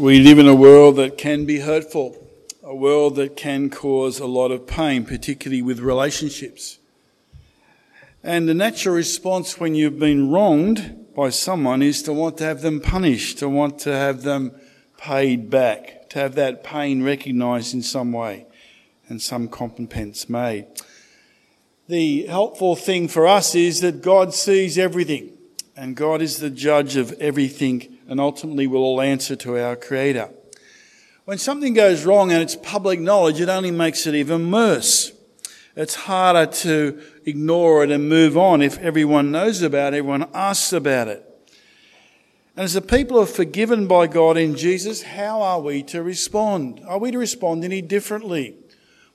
We live in a world that can be hurtful, a world that can cause a lot of pain, particularly with relationships. And the natural response when you've been wronged by someone is to want to have them punished, to want to have them paid back, to have that pain recognised in some way and some recompense made. The helpful thing for us is that God sees everything and God is the judge of everything and ultimately we'll all answer to our Creator. When something goes wrong and it's public knowledge, it only makes it even worse. It's harder to ignore it and move on if everyone knows about it, everyone asks about it. And as the people are forgiven by God in Jesus, how are we to respond? Are we to respond any differently?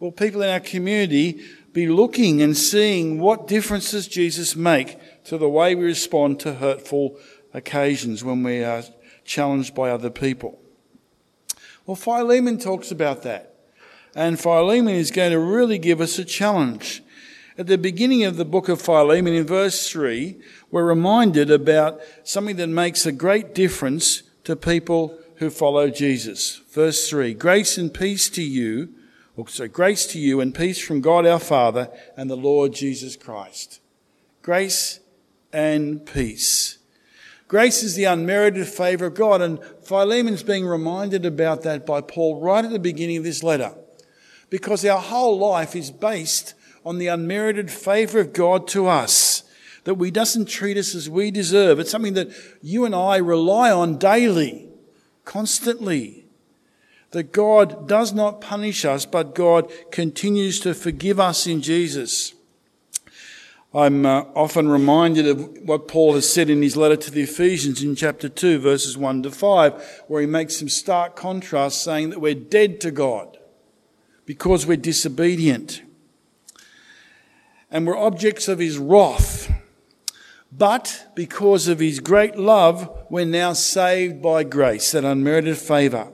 Will people in our community be looking and seeing what differences Jesus make to the way we respond to hurtful occasions when we are challenged by other people. Well, Philemon talks about that. And Philemon is going to really give us a challenge. At the beginning of the book of Philemon, in verse 3, we're reminded about something that makes a great difference to people who follow Jesus. Verse 3 Grace and peace to you, or so grace to you and peace from God our Father and the Lord Jesus Christ. Grace and peace. Grace is the unmerited favour of God, and Philemon's being reminded about that by Paul right at the beginning of this letter. Because our whole life is based on the unmerited favour of God to us, that we doesn't treat us as we deserve. It's something that you and I rely on daily, constantly. That God does not punish us, but God continues to forgive us in Jesus. I'm uh, often reminded of what Paul has said in his letter to the Ephesians in chapter 2, verses 1 to 5, where he makes some stark contrast saying that we're dead to God because we're disobedient. And we're objects of his wrath. But because of his great love, we're now saved by grace, that unmerited favour.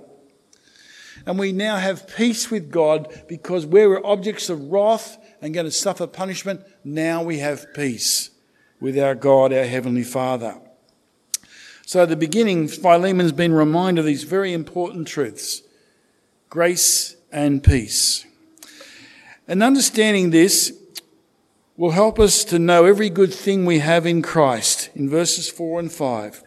And we now have peace with God because we're objects of wrath and going to suffer punishment, now we have peace with our God, our Heavenly Father. So at the beginning, Philemon's been reminded of these very important truths grace and peace. And understanding this will help us to know every good thing we have in Christ in verses 4 and 5.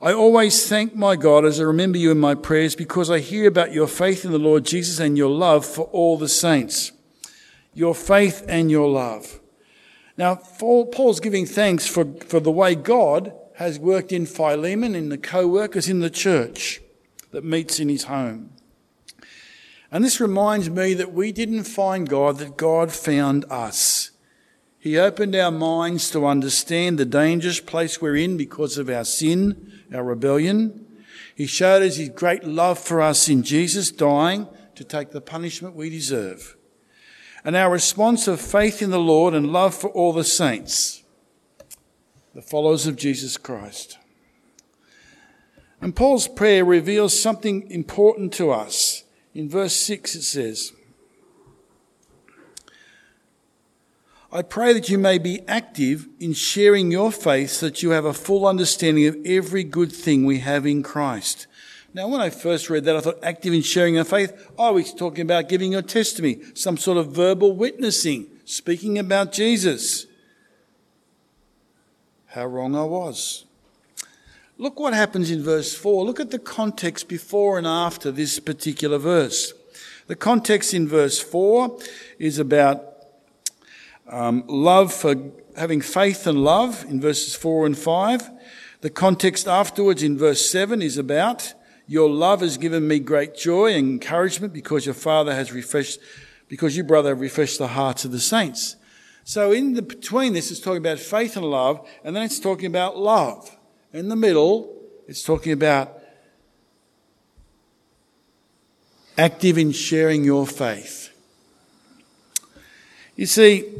I always thank my God as I remember you in my prayers because I hear about your faith in the Lord Jesus and your love for all the saints your faith and your love. Now, Paul's giving thanks for, for the way God has worked in Philemon, in the co workers in the church that meets in his home. And this reminds me that we didn't find God, that God found us. He opened our minds to understand the dangerous place we're in because of our sin, our rebellion. He showed us his great love for us in Jesus dying to take the punishment we deserve and our response of faith in the Lord and love for all the saints, the followers of Jesus Christ. And Paul's prayer reveals something important to us. In verse 6 it says, I pray that you may be active in sharing your faith so that you have a full understanding of every good thing we have in Christ. Now, when I first read that, I thought active in sharing our faith. Oh, he's talking about giving your testimony, some sort of verbal witnessing, speaking about Jesus. How wrong I was. Look what happens in verse 4. Look at the context before and after this particular verse. The context in verse 4 is about um, love for having faith and love in verses 4 and 5. The context afterwards in verse 7 is about your love has given me great joy and encouragement because your Father has refreshed, because you, brother, have refreshed the hearts of the saints. So in the between this, it's talking about faith and love, and then it's talking about love. In the middle, it's talking about active in sharing your faith. You see,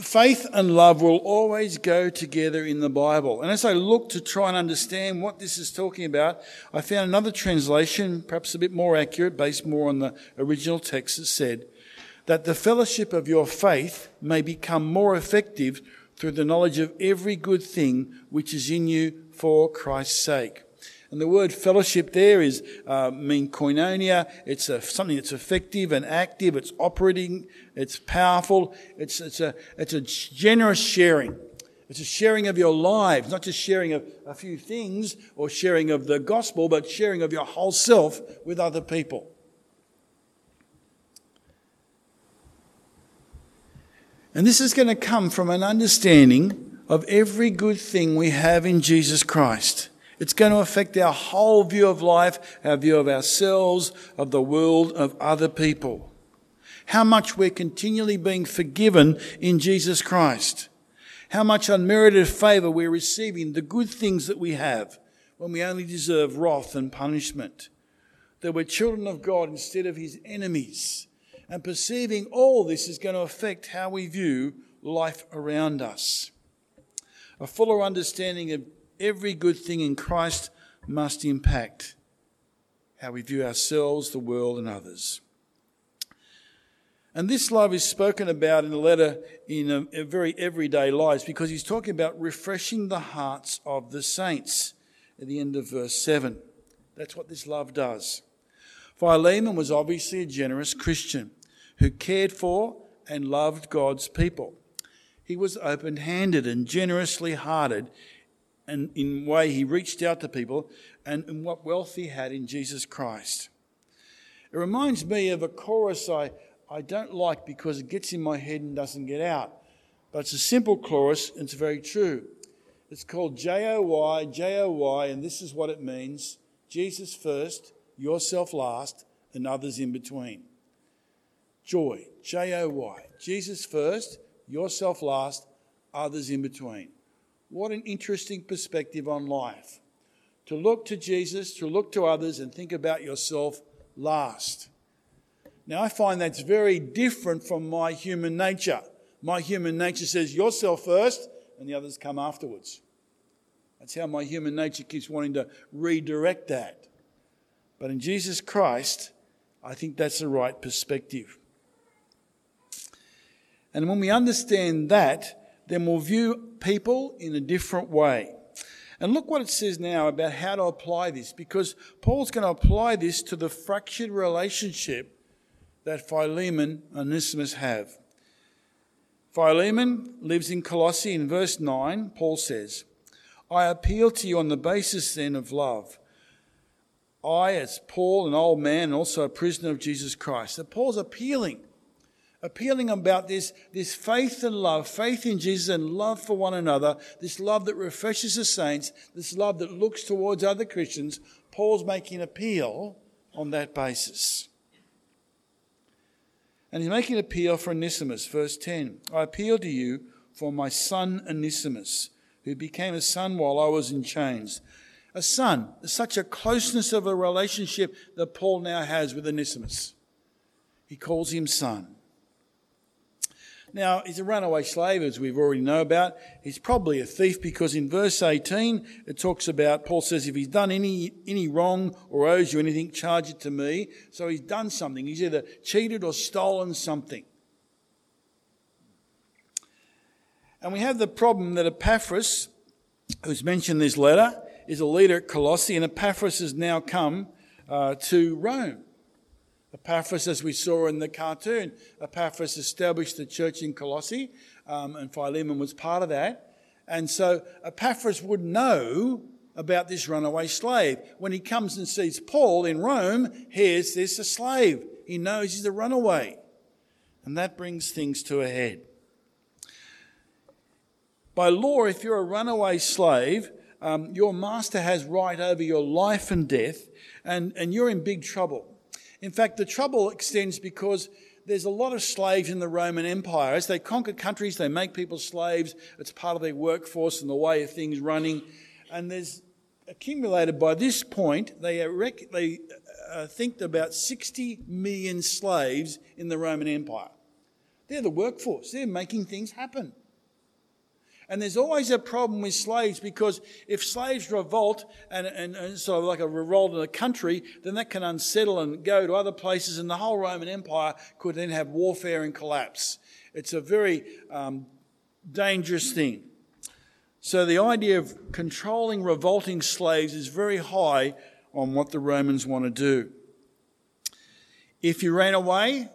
faith and love will always go together in the Bible. And as I look to try and understand what this is talking about, I found another translation, perhaps a bit more accurate, based more on the original text, that said that the fellowship of your faith may become more effective through the knowledge of every good thing which is in you for Christ's sake. And the word fellowship there is uh, mean koinonia. It's a, something that's effective and active. It's operating. It's powerful. It's, it's, a, it's a generous sharing. It's a sharing of your lives, not just sharing of a few things or sharing of the gospel, but sharing of your whole self with other people. And this is going to come from an understanding of every good thing we have in Jesus Christ. It's going to affect our whole view of life, our view of ourselves, of the world, of other people. How much we're continually being forgiven in Jesus Christ how much unmerited favour we're receiving, the good things that we have, when we only deserve wrath and punishment. That we're children of God instead of his enemies. And perceiving all this is going to affect how we view life around us. A fuller understanding of every good thing in Christ must impact how we view ourselves, the world, and others. And this love is spoken about in the letter in a, a very everyday lives because he's talking about refreshing the hearts of the saints at the end of verse 7. That's what this love does. Philemon was obviously a generous Christian who cared for and loved God's people. He was open handed and generously hearted and in way he reached out to people and in what wealth he had in Jesus Christ. It reminds me of a chorus I, I don't like because it gets in my head and doesn't get out. But it's a simple chorus and it's very true. It's called J O Y, J O Y, and this is what it means Jesus first, yourself last, and others in between. Joy, J O Y. Jesus first, yourself last, others in between. What an interesting perspective on life. To look to Jesus, to look to others, and think about yourself last. Now, I find that's very different from my human nature. My human nature says, yourself first, and the others come afterwards. That's how my human nature keeps wanting to redirect that. But in Jesus Christ, I think that's the right perspective. And when we understand that, then we'll view people in a different way. And look what it says now about how to apply this, because Paul's going to apply this to the fractured relationship that Philemon and Onesimus have. Philemon lives in Colossae. In verse 9, Paul says, I appeal to you on the basis then of love. I, as Paul, an old man, also a prisoner of Jesus Christ. So Paul's appealing, appealing about this, this faith and love, faith in Jesus and love for one another, this love that refreshes the saints, this love that looks towards other Christians. Paul's making appeal on that basis. And he's making appeal for Onesimus, verse 10. I appeal to you for my son Onesimus, who became a son while I was in chains. A son, such a closeness of a relationship that Paul now has with Onesimus. He calls him son. Now, he's a runaway slave, as we've already know about. He's probably a thief because in verse 18, it talks about, Paul says, if he's done any, any wrong or owes you anything, charge it to me. So he's done something. He's either cheated or stolen something. And we have the problem that Epaphras, who's mentioned this letter, is a leader at Colossae, and Epaphras has now come uh, to Rome. Epaphras, as we saw in the cartoon, Epaphras established the church in Colossae, um, and Philemon was part of that. And so Epaphras would know about this runaway slave. When he comes and sees Paul in Rome, here's this a slave. He knows he's a runaway. And that brings things to a head. By law, if you're a runaway slave, um, your master has right over your life and death, and, and you're in big trouble. In fact, the trouble extends because there's a lot of slaves in the Roman Empire. As they conquer countries, they make people slaves. It's part of their workforce and the way of things running. And there's accumulated by this point, they, they uh, think about 60 million slaves in the Roman Empire. They're the workforce, they're making things happen. And there's always a problem with slaves because if slaves revolt and, and, and sort of like a revolt in a country, then that can unsettle and go to other places, and the whole Roman Empire could then have warfare and collapse. It's a very um, dangerous thing. So the idea of controlling revolting slaves is very high on what the Romans want to do. If you ran away,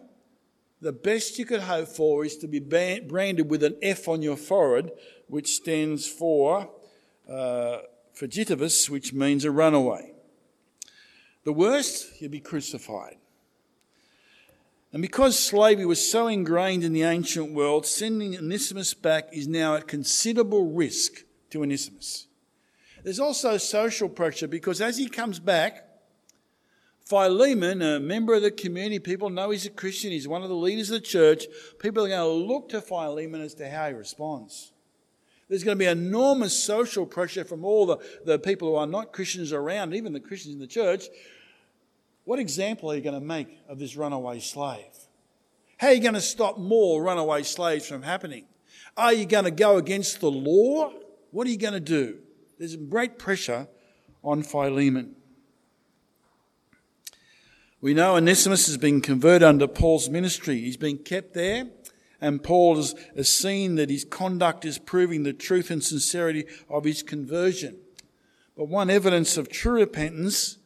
the best you could hope for is to be branded with an F on your forehead, which stands for uh, fugitivus, which means a runaway. The worst, you'd be crucified. And because slavery was so ingrained in the ancient world, sending Onesimus back is now at considerable risk to Onesimus. There's also social pressure because as he comes back, Philemon, a member of the community, people know he's a Christian, he's one of the leaders of the church. People are going to look to Philemon as to how he responds. There's going to be enormous social pressure from all the, the people who are not Christians around, even the Christians in the church. What example are you going to make of this runaway slave? How are you going to stop more runaway slaves from happening? Are you going to go against the law? What are you going to do? There's great pressure on Philemon. We know Onesimus has been converted under Paul's ministry. He's been kept there, and Paul has, has seen that his conduct is proving the truth and sincerity of his conversion. But one evidence of true repentance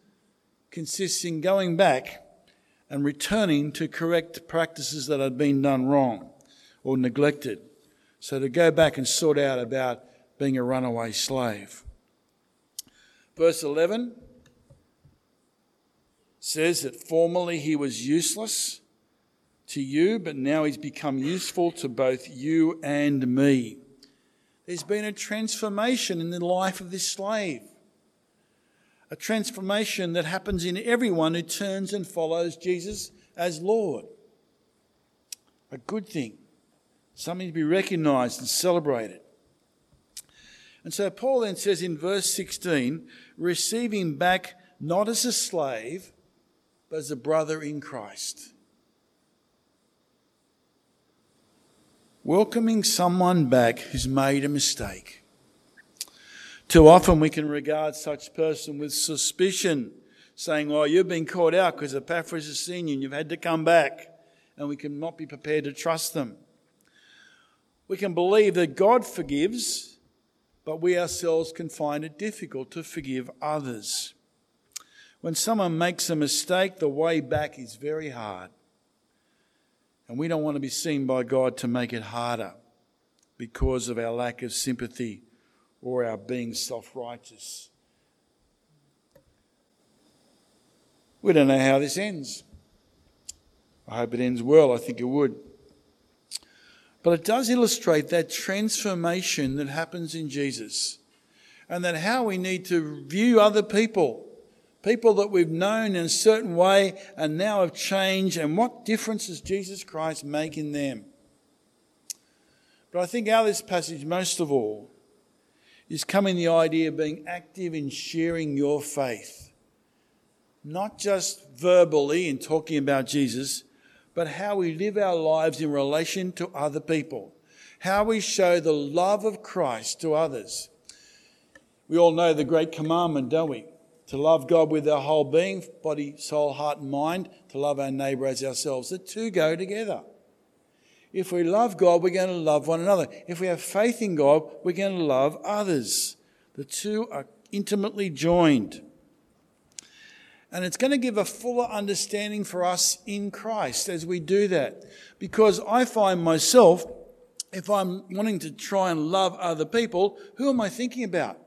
consists in going back and returning to correct practices that had been done wrong or neglected. So to go back and sort out about being a runaway slave. Verse 11 says that formerly he was useless to you, but now he's become useful to both you and me. There's been a transformation in the life of this slave. A transformation that happens in everyone who turns and follows Jesus as Lord. A good thing, something to be recognized and celebrated. And so Paul then says in verse 16, receiving back not as a slave, but as a brother in Christ. Welcoming someone back who's made a mistake. Too often we can regard such person with suspicion, saying, Well, you've been caught out because Epaphras has seen you and you've had to come back. And we cannot be prepared to trust them. We can believe that God forgives, but we ourselves can find it difficult to forgive others. When someone makes a mistake, the way back is very hard. And we don't want to be seen by God to make it harder because of our lack of sympathy or our being self righteous. We don't know how this ends. I hope it ends well. I think it would. But it does illustrate that transformation that happens in Jesus and that how we need to view other people people that we've known in a certain way and now have changed, and what difference does Jesus Christ make in them? But I think out of this passage, most of all, is coming the idea of being active in sharing your faith. Not just verbally in talking about Jesus, but how we live our lives in relation to other people. How we show the love of Christ to others. We all know the great commandment, don't we? To love God with our whole being, body, soul, heart, and mind, to love our neighbour as ourselves. The two go together. If we love God, we're going to love one another. If we have faith in God, we're going to love others. The two are intimately joined. And it's going to give a fuller understanding for us in Christ as we do that. Because I find myself, if I'm wanting to try and love other people, who am I thinking about?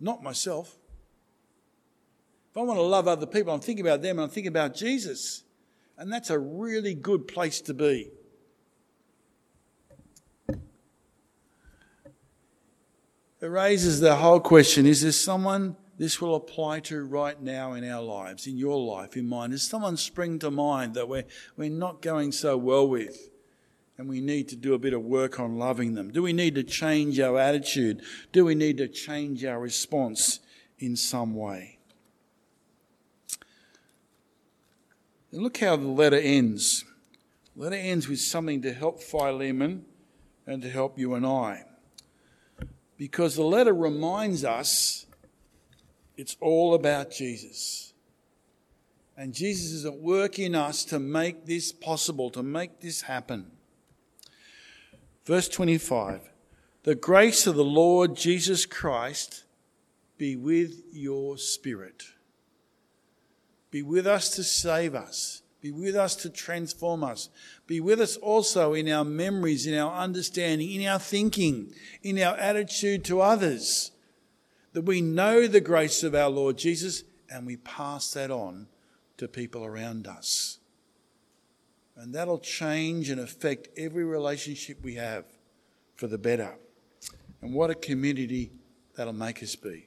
Not myself. If I want to love other people, I'm thinking about them and I'm thinking about Jesus. And that's a really good place to be. It raises the whole question is there someone this will apply to right now in our lives, in your life, in mine? Is someone spring to mind that we're, we're not going so well with? And we need to do a bit of work on loving them. Do we need to change our attitude? Do we need to change our response in some way? And look how the letter ends. The letter ends with something to help Philemon and to help you and I. Because the letter reminds us it's all about Jesus. And Jesus is at work in us to make this possible, to make this happen. Verse 25 The grace of the Lord Jesus Christ be with your spirit. Be with us to save us. Be with us to transform us. Be with us also in our memories, in our understanding, in our thinking, in our attitude to others. That we know the grace of our Lord Jesus and we pass that on to people around us. And that'll change and affect every relationship we have for the better. And what a community that'll make us be.